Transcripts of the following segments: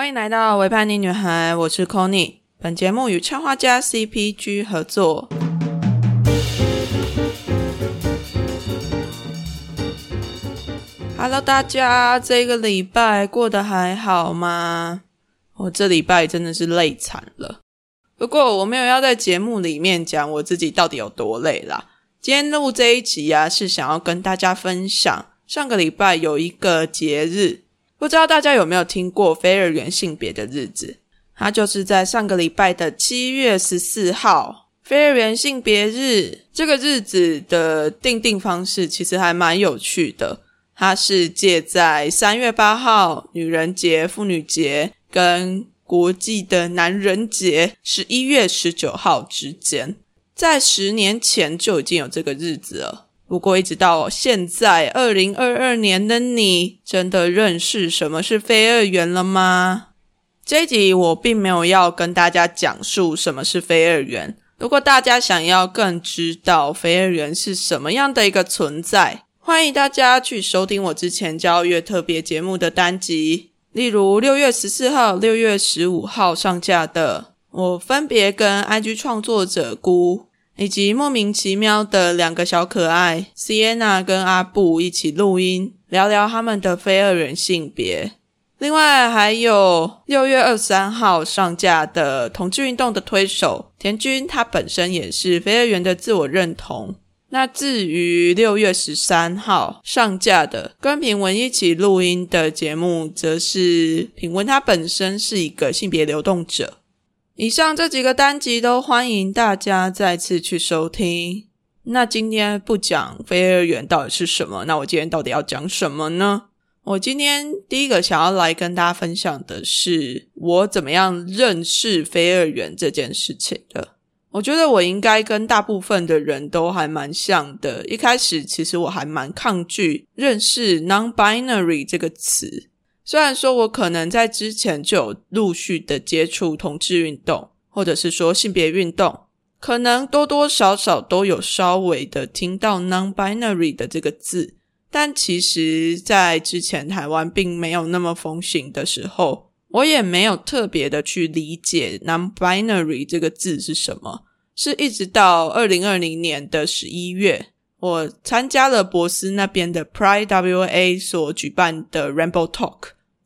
欢迎来到维叛逆女孩，我是 Conny。本节目与插画家 CPG 合作。Hello，大家，这个礼拜过得还好吗？我这礼拜真的是累惨了。不过我没有要在节目里面讲我自己到底有多累啦。今天录这一集啊，是想要跟大家分享上个礼拜有一个节日，不知道大家有没有听过非二元性别的日子？它就是在上个礼拜的七月十四号，非二元性别日。这个日子的定定方式其实还蛮有趣的。它是借在三月八号女人节、妇女节跟国际的男人节十一月十九号之间，在十年前就已经有这个日子了。不过一直到现在二零二二年的你，真的认识什么是非二元了吗？这集我并没有要跟大家讲述什么是非二元。如果大家想要更知道非二元是什么样的一个存在，欢迎大家去收听我之前交月特别节目的单集，例如六月十四号、六月十五号上架的，我分别跟 IG 创作者姑以及莫名其妙的两个小可爱 Sienna 跟阿布一起录音，聊聊他们的非二元性别。另外还有六月二十三号上架的同志运动的推手田君，他本身也是非二元的自我认同。那至于六月十三号上架的跟品文一起录音的节目，则是品文他本身是一个性别流动者。以上这几个单集都欢迎大家再次去收听。那今天不讲非二元到底是什么，那我今天到底要讲什么呢？我今天第一个想要来跟大家分享的是我怎么样认识非二元这件事情的。我觉得我应该跟大部分的人都还蛮像的。一开始其实我还蛮抗拒认识 non-binary 这个词，虽然说我可能在之前就有陆续的接触同志运动，或者是说性别运动，可能多多少少都有稍微的听到 non-binary 的这个字，但其实在之前台湾并没有那么风行的时候。我也没有特别的去理解 “non-binary” 这个字是什么，是一直到二零二零年的十一月，我参加了博斯那边的 Pride WA 所举办的 Rainbow Talk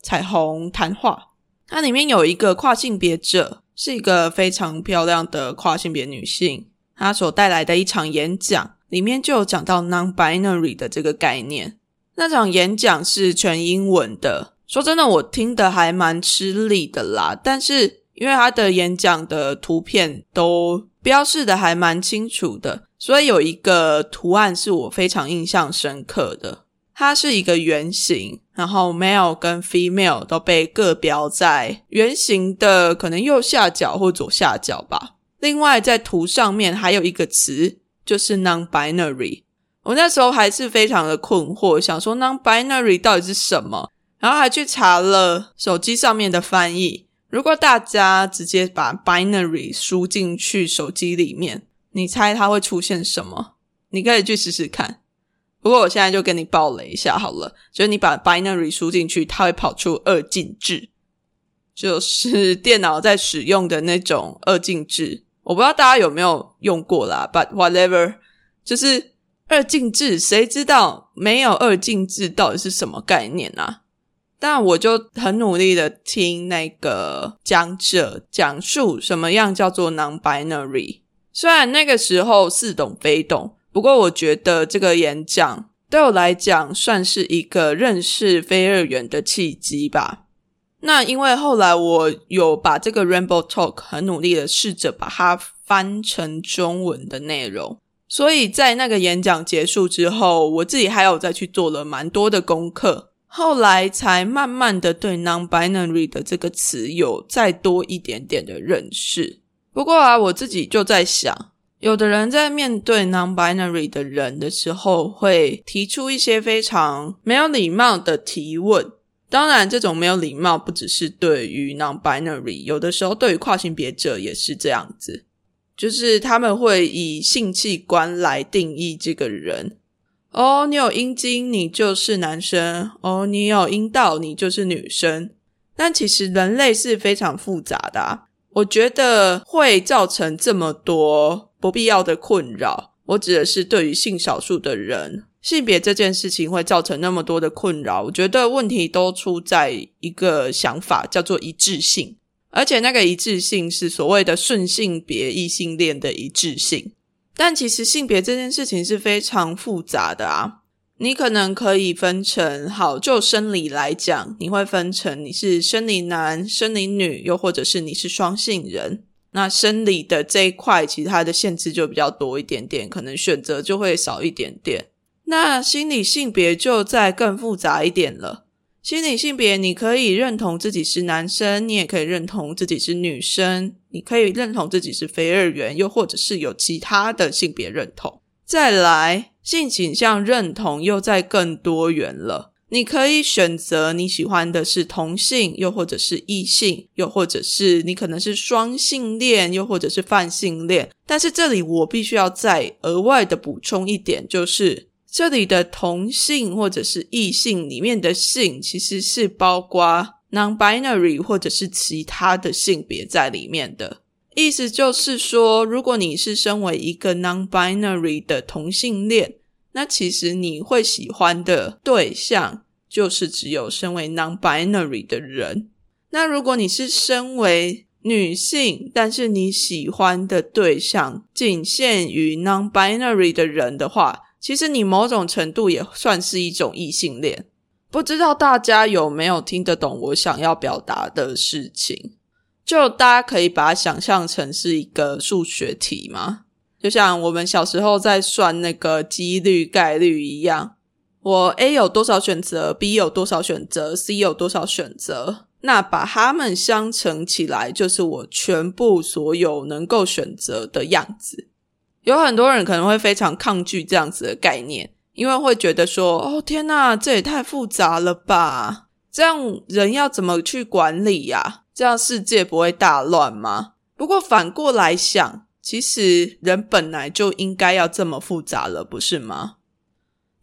彩虹谈话，它里面有一个跨性别者，是一个非常漂亮的跨性别女性，她所带来的一场演讲，里面就有讲到 “non-binary” 的这个概念。那场演讲是全英文的。说真的，我听的还蛮吃力的啦。但是因为他的演讲的图片都标示的还蛮清楚的，所以有一个图案是我非常印象深刻的。它是一个圆形，然后 male 跟 female 都被各标在圆形的可能右下角或左下角吧。另外在图上面还有一个词，就是 non-binary。我那时候还是非常的困惑，想说 non-binary 到底是什么？然后还去查了手机上面的翻译。如果大家直接把 binary 输进去手机里面，你猜它会出现什么？你可以去试试看。不过我现在就跟你爆雷一下好了，就是你把 binary 输进去，它会跑出二进制，就是电脑在使用的那种二进制。我不知道大家有没有用过啦，but whatever，就是二进制，谁知道没有二进制到底是什么概念啊？但我就很努力的听那个讲者讲述什么样叫做 non-binary。虽然那个时候似懂非懂，不过我觉得这个演讲对我来讲算是一个认识非二元的契机吧。那因为后来我有把这个 Rainbow Talk 很努力的试着把它翻成中文的内容，所以在那个演讲结束之后，我自己还有再去做了蛮多的功课。后来才慢慢的对 non-binary 的这个词有再多一点点的认识。不过啊，我自己就在想，有的人在面对 non-binary 的人的时候，会提出一些非常没有礼貌的提问。当然，这种没有礼貌不只是对于 non-binary，有的时候对于跨性别者也是这样子，就是他们会以性器官来定义这个人。哦，你有阴茎，你就是男生；哦，你有阴道，你就是女生。但其实人类是非常复杂的啊。我觉得会造成这么多不必要的困扰。我指的是对于性少数的人，性别这件事情会造成那么多的困扰。我觉得问题都出在一个想法，叫做一致性。而且那个一致性是所谓的顺性别异性恋的一致性。但其实性别这件事情是非常复杂的啊。你可能可以分成，好，就生理来讲，你会分成你是生理男、生理女，又或者是你是双性人。那生理的这一块，其实它的限制就比较多一点点，可能选择就会少一点点。那心理性别就再更复杂一点了。心理性别，你可以认同自己是男生，你也可以认同自己是女生，你可以认同自己是非二元，又或者是有其他的性别认同。再来。性倾向认同又在更多元了，你可以选择你喜欢的是同性，又或者是异性，又或者是你可能是双性恋，又或者是泛性恋。但是这里我必须要再额外的补充一点，就是这里的同性或者是异性里面的性，其实是包括 non-binary 或者是其他的性别在里面的。意思就是说，如果你是身为一个 non-binary 的同性恋，那其实你会喜欢的对象就是只有身为 non-binary 的人。那如果你是身为女性，但是你喜欢的对象仅限于 non-binary 的人的话，其实你某种程度也算是一种异性恋。不知道大家有没有听得懂我想要表达的事情？就大家可以把它想象成是一个数学题嘛，就像我们小时候在算那个几率概率一样。我 A 有多少选择，B 有多少选择，C 有多少选择，那把它们相乘起来，就是我全部所有能够选择的样子。有很多人可能会非常抗拒这样子的概念，因为会觉得说：“哦，天呐，这也太复杂了吧！这样人要怎么去管理呀？”这样世界不会大乱吗？不过反过来想，其实人本来就应该要这么复杂了，不是吗？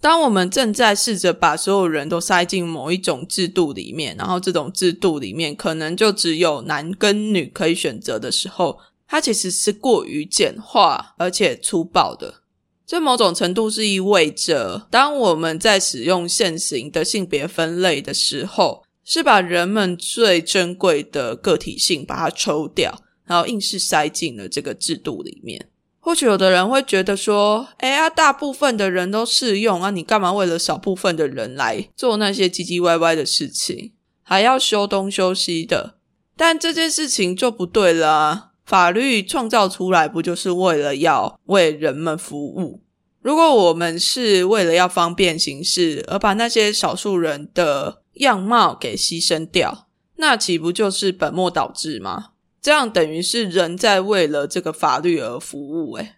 当我们正在试着把所有人都塞进某一种制度里面，然后这种制度里面可能就只有男跟女可以选择的时候，它其实是过于简化而且粗暴的。这某种程度是意味着，当我们在使用现行的性别分类的时候。是把人们最珍贵的个体性把它抽掉，然后硬是塞进了这个制度里面。或许有的人会觉得说：“哎呀，大部分的人都适用啊，你干嘛为了少部分的人来做那些唧唧歪歪的事情，还要修东修西的？”但这件事情就不对了！法律创造出来不就是为了要为人们服务？如果我们是为了要方便行事，而把那些少数人的样貌给牺牲掉，那岂不就是本末倒置吗？这样等于是人在为了这个法律而服务。诶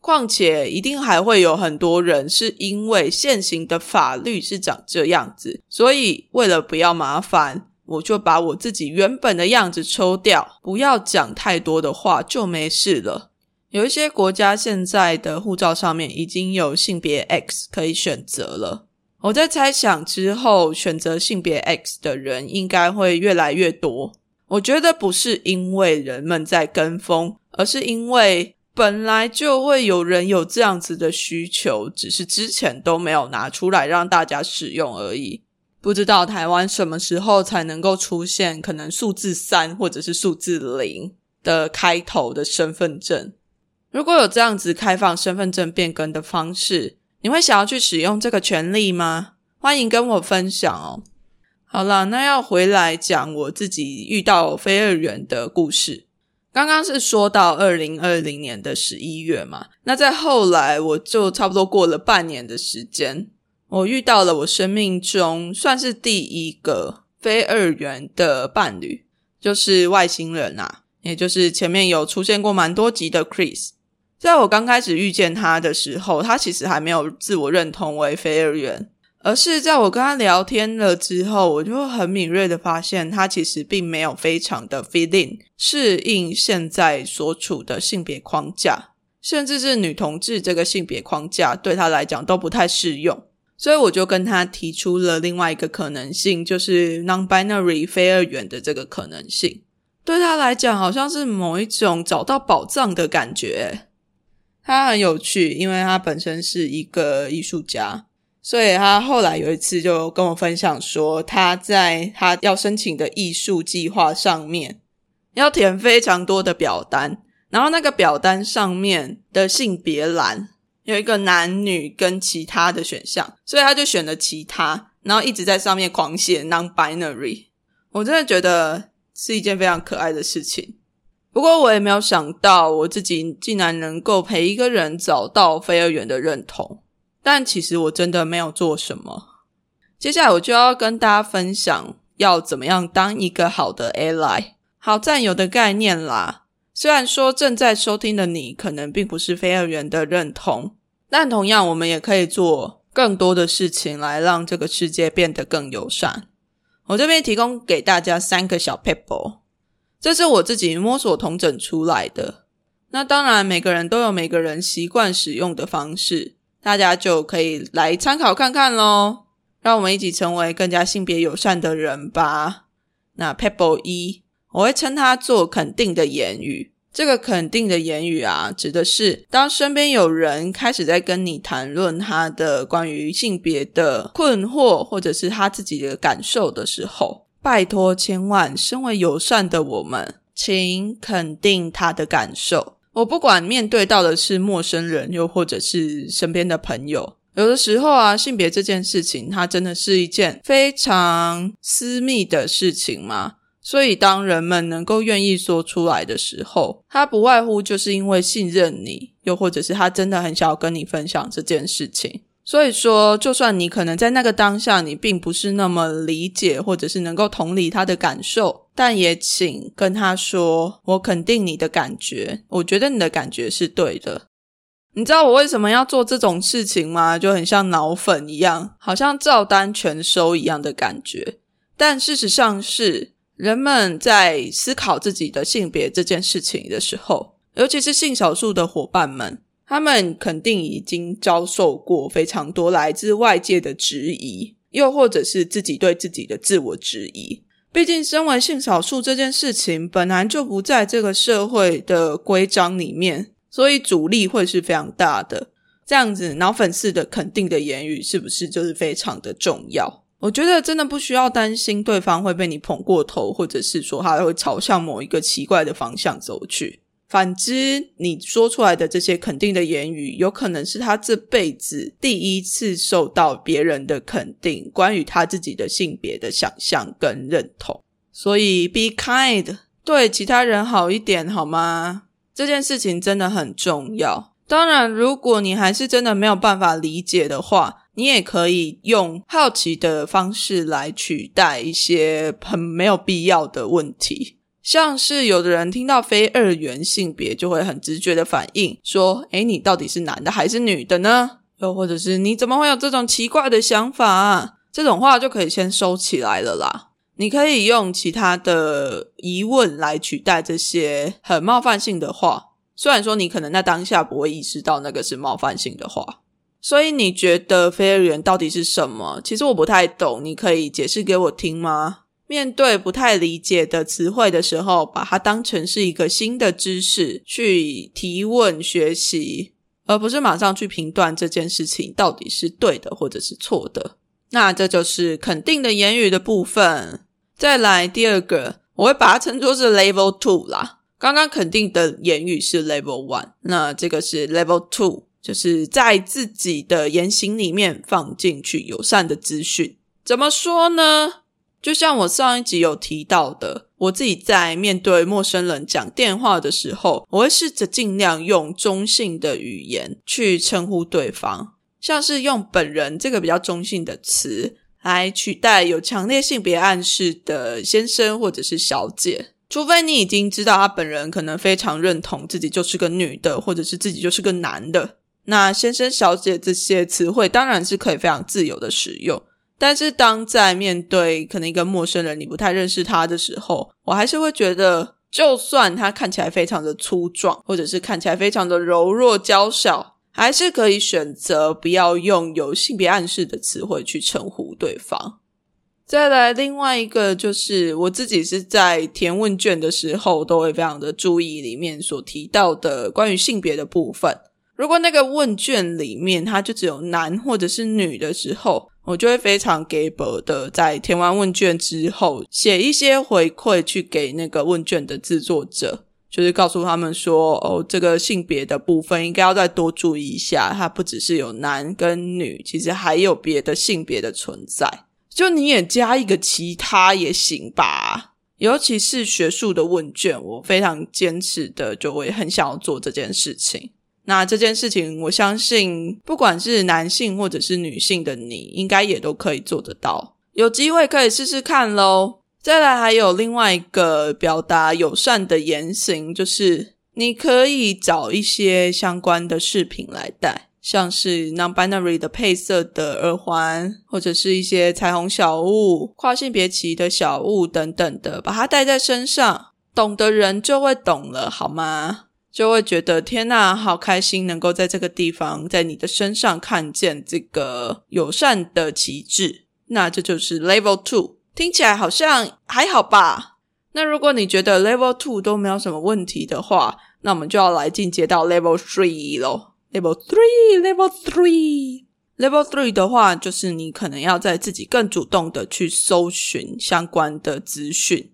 况且一定还会有很多人是因为现行的法律是长这样子，所以为了不要麻烦，我就把我自己原本的样子抽掉，不要讲太多的话就没事了。有一些国家现在的护照上面已经有性别 X 可以选择了。我在猜想之后，选择性别 X 的人应该会越来越多。我觉得不是因为人们在跟风，而是因为本来就会有人有这样子的需求，只是之前都没有拿出来让大家使用而已。不知道台湾什么时候才能够出现可能数字三或者是数字零的开头的身份证？如果有这样子开放身份证变更的方式。你会想要去使用这个权利吗？欢迎跟我分享哦。好了，那要回来讲我自己遇到非二元的故事。刚刚是说到二零二零年的十一月嘛，那在后来我就差不多过了半年的时间，我遇到了我生命中算是第一个非二元的伴侣，就是外星人啊，也就是前面有出现过蛮多集的 Chris。在我刚开始遇见他的时候，他其实还没有自我认同为非二元，而是在我跟他聊天了之后，我就很敏锐的发现，他其实并没有非常的 fit in 适应现在所处的性别框架，甚至是女同志这个性别框架对他来讲都不太适用。所以我就跟他提出了另外一个可能性，就是 non-binary 非二元的这个可能性。对他来讲，好像是某一种找到宝藏的感觉。他很有趣，因为他本身是一个艺术家，所以他后来有一次就跟我分享说，他在他要申请的艺术计划上面要填非常多的表单，然后那个表单上面的性别栏有一个男女跟其他的选项，所以他就选了其他，然后一直在上面狂写 non-binary。我真的觉得。是一件非常可爱的事情，不过我也没有想到我自己竟然能够陪一个人找到非二元的认同。但其实我真的没有做什么。接下来我就要跟大家分享要怎么样当一个好的 ally，好战友的概念啦。虽然说正在收听的你可能并不是非二元的认同，但同样我们也可以做更多的事情来让这个世界变得更友善。我这边提供给大家三个小 paper，这是我自己摸索同整出来的。那当然，每个人都有每个人习惯使用的方式，大家就可以来参考看看喽。让我们一起成为更加性别友善的人吧。那 paper 一，我会称它做肯定的言语。这个肯定的言语啊，指的是当身边有人开始在跟你谈论他的关于性别的困惑，或者是他自己的感受的时候，拜托，千万，身为友善的我们，请肯定他的感受。我不管面对到的是陌生人，又或者是身边的朋友，有的时候啊，性别这件事情，它真的是一件非常私密的事情吗？所以，当人们能够愿意说出来的时候，他不外乎就是因为信任你，又或者是他真的很想要跟你分享这件事情。所以说，就算你可能在那个当下你并不是那么理解，或者是能够同理他的感受，但也请跟他说：“我肯定你的感觉，我觉得你的感觉是对的。”你知道我为什么要做这种事情吗？就很像脑粉一样，好像照单全收一样的感觉。但事实上是。人们在思考自己的性别这件事情的时候，尤其是性少数的伙伴们，他们肯定已经遭受过非常多来自外界的质疑，又或者是自己对自己的自我质疑。毕竟，身为性少数这件事情本来就不在这个社会的规章里面，所以阻力会是非常大的。这样子，脑粉丝的肯定的言语是不是就是非常的重要？我觉得真的不需要担心对方会被你捧过头，或者是说他会朝向某一个奇怪的方向走去。反之，你说出来的这些肯定的言语，有可能是他这辈子第一次受到别人的肯定，关于他自己的性别的想象跟认同。所以，be kind，对其他人好一点好吗？这件事情真的很重要。当然，如果你还是真的没有办法理解的话，你也可以用好奇的方式来取代一些很没有必要的问题，像是有的人听到非二元性别就会很直觉的反应，说：“诶，你到底是男的还是女的呢？”又或者是“你怎么会有这种奇怪的想法？”这种话就可以先收起来了啦。你可以用其他的疑问来取代这些很冒犯性的话，虽然说你可能在当下不会意识到那个是冒犯性的话。所以你觉得非二元到底是什么？其实我不太懂，你可以解释给我听吗？面对不太理解的词汇的时候，把它当成是一个新的知识去提问学习，而不是马上去评断这件事情到底是对的或者是错的。那这就是肯定的言语的部分。再来第二个，我会把它称作是 Level Two 啦。刚刚肯定的言语是 Level One，那这个是 Level Two。就是在自己的言行里面放进去友善的资讯，怎么说呢？就像我上一集有提到的，我自己在面对陌生人讲电话的时候，我会试着尽量用中性的语言去称呼对方，像是用“本人”这个比较中性的词来取代有强烈性别暗示的先生或者是小姐，除非你已经知道他本人可能非常认同自己就是个女的，或者是自己就是个男的。那先生、小姐这些词汇当然是可以非常自由的使用，但是当在面对可能一个陌生人，你不太认识他的时候，我还是会觉得，就算他看起来非常的粗壮，或者是看起来非常的柔弱娇小，还是可以选择不要用有性别暗示的词汇去称呼对方。再来，另外一个就是我自己是在填问卷的时候，都会非常的注意里面所提到的关于性别的部分。如果那个问卷里面它就只有男或者是女的时候，我就会非常给薄的，在填完问卷之后写一些回馈去给那个问卷的制作者，就是告诉他们说，哦，这个性别的部分应该要再多注意一下，它不只是有男跟女，其实还有别的性别的存在。就你也加一个其他也行吧，尤其是学术的问卷，我非常坚持的，就会很想要做这件事情。那这件事情，我相信不管是男性或者是女性的你，应该也都可以做得到。有机会可以试试看喽。再来，还有另外一个表达友善的言行，就是你可以找一些相关的饰品来戴。像是 non-binary 的配色的耳环，或者是一些彩虹小物、跨性别旗的小物等等的，把它戴在身上，懂的人就会懂了，好吗？就会觉得天呐，好开心，能够在这个地方，在你的身上看见这个友善的旗帜。那这就是 Level Two，听起来好像还好吧？那如果你觉得 Level Two 都没有什么问题的话，那我们就要来进阶到 Level Three 咯。Level three, level three, level three 的话，就是你可能要在自己更主动的去搜寻相关的资讯，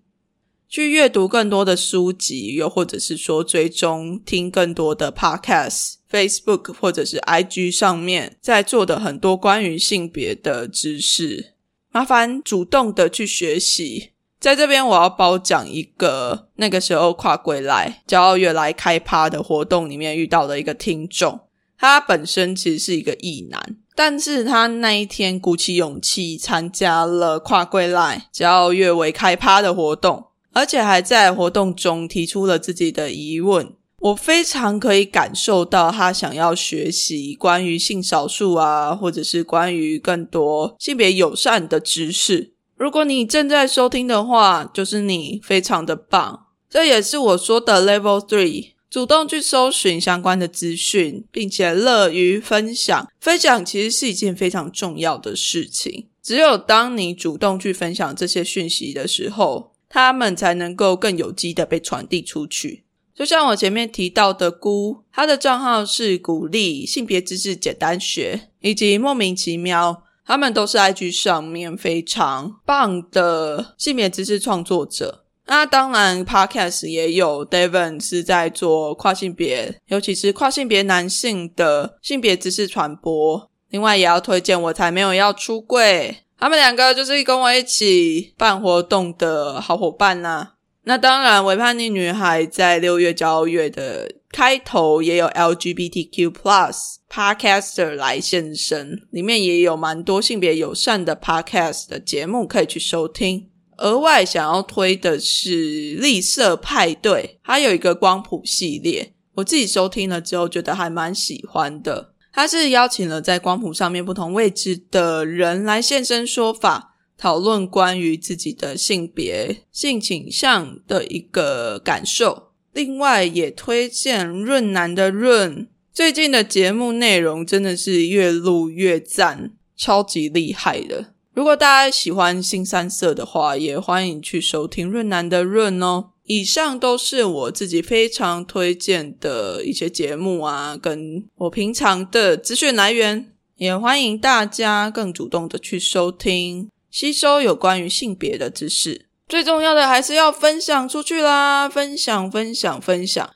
去阅读更多的书籍，又或者是说追踪听更多的 podcast、Facebook 或者是 IG 上面在做的很多关于性别的知识，麻烦主动的去学习。在这边，我要褒奖一个那个时候跨归来骄傲月来开趴的活动里面遇到的一个听众。他本身其实是一个异男，但是他那一天鼓起勇气参加了跨柜赖骄傲月为开趴的活动，而且还在活动中提出了自己的疑问。我非常可以感受到他想要学习关于性少数啊，或者是关于更多性别友善的知识。如果你正在收听的话，就是你非常的棒。这也是我说的 Level Three。主动去搜寻相关的资讯，并且乐于分享。分享其实是一件非常重要的事情。只有当你主动去分享这些讯息的时候，他们才能够更有机的被传递出去。就像我前面提到的，姑，他的账号是鼓励性别知识简单学，以及莫名其妙，他们都是 IG 上面非常棒的性别知识创作者。那当然，Podcast 也有 Devon 是在做跨性别，尤其是跨性别男性的性别知识传播。另外，也要推荐我才没有要出柜，他们两个就是跟我一起办活动的好伙伴呐。那当然，伪叛逆女孩在六月骄傲月的开头也有 LGBTQ Plus Podcaster 来现身，里面也有蛮多性别友善的 Podcast 的节目可以去收听。额外想要推的是绿色派对，它有一个光谱系列，我自己收听了之后觉得还蛮喜欢的。它是邀请了在光谱上面不同位置的人来现身说法，讨论关于自己的性别、性倾向的一个感受。另外也推荐润南的润，最近的节目内容真的是越录越赞，超级厉害的。如果大家喜欢新三色的话，也欢迎去收听润南的润哦。以上都是我自己非常推荐的一些节目啊，跟我平常的资讯来源，也欢迎大家更主动的去收听，吸收有关于性别的知识。最重要的还是要分享出去啦，分享分享分享。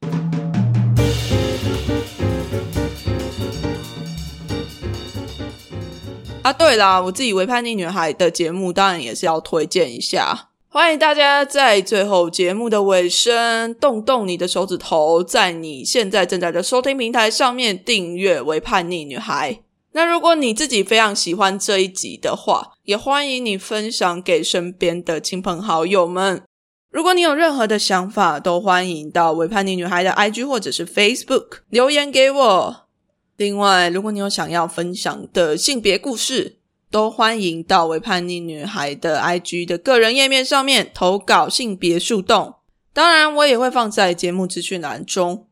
啊，对啦，我自己为叛逆女孩的节目，当然也是要推荐一下。欢迎大家在最后节目的尾声，动动你的手指头，在你现在正在的收听平台上面订阅《为叛逆女孩》。那如果你自己非常喜欢这一集的话，也欢迎你分享给身边的亲朋好友们。如果你有任何的想法，都欢迎到《为叛逆女孩》的 IG 或者是 Facebook 留言给我。另外，如果你有想要分享的性别故事，都欢迎到为叛逆女孩的 IG 的个人页面上面投稿性别树洞。当然，我也会放在节目资讯栏中。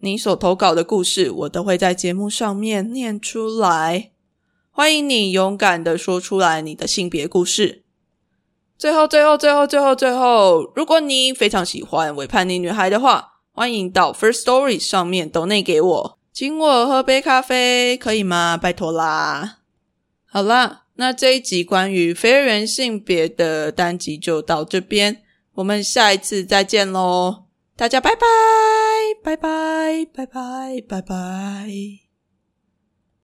你所投稿的故事，我都会在节目上面念出来。欢迎你勇敢的说出来你的性别故事。最后，最后，最后，最后，最后，如果你非常喜欢伪叛逆女孩的话，欢迎到 First Story 上面抖内给我，请我喝杯咖啡，可以吗？拜托啦！好啦，那这一集关于非二元性别的单集就到这边，我们下一次再见喽！大家拜拜，拜拜，拜拜，拜拜。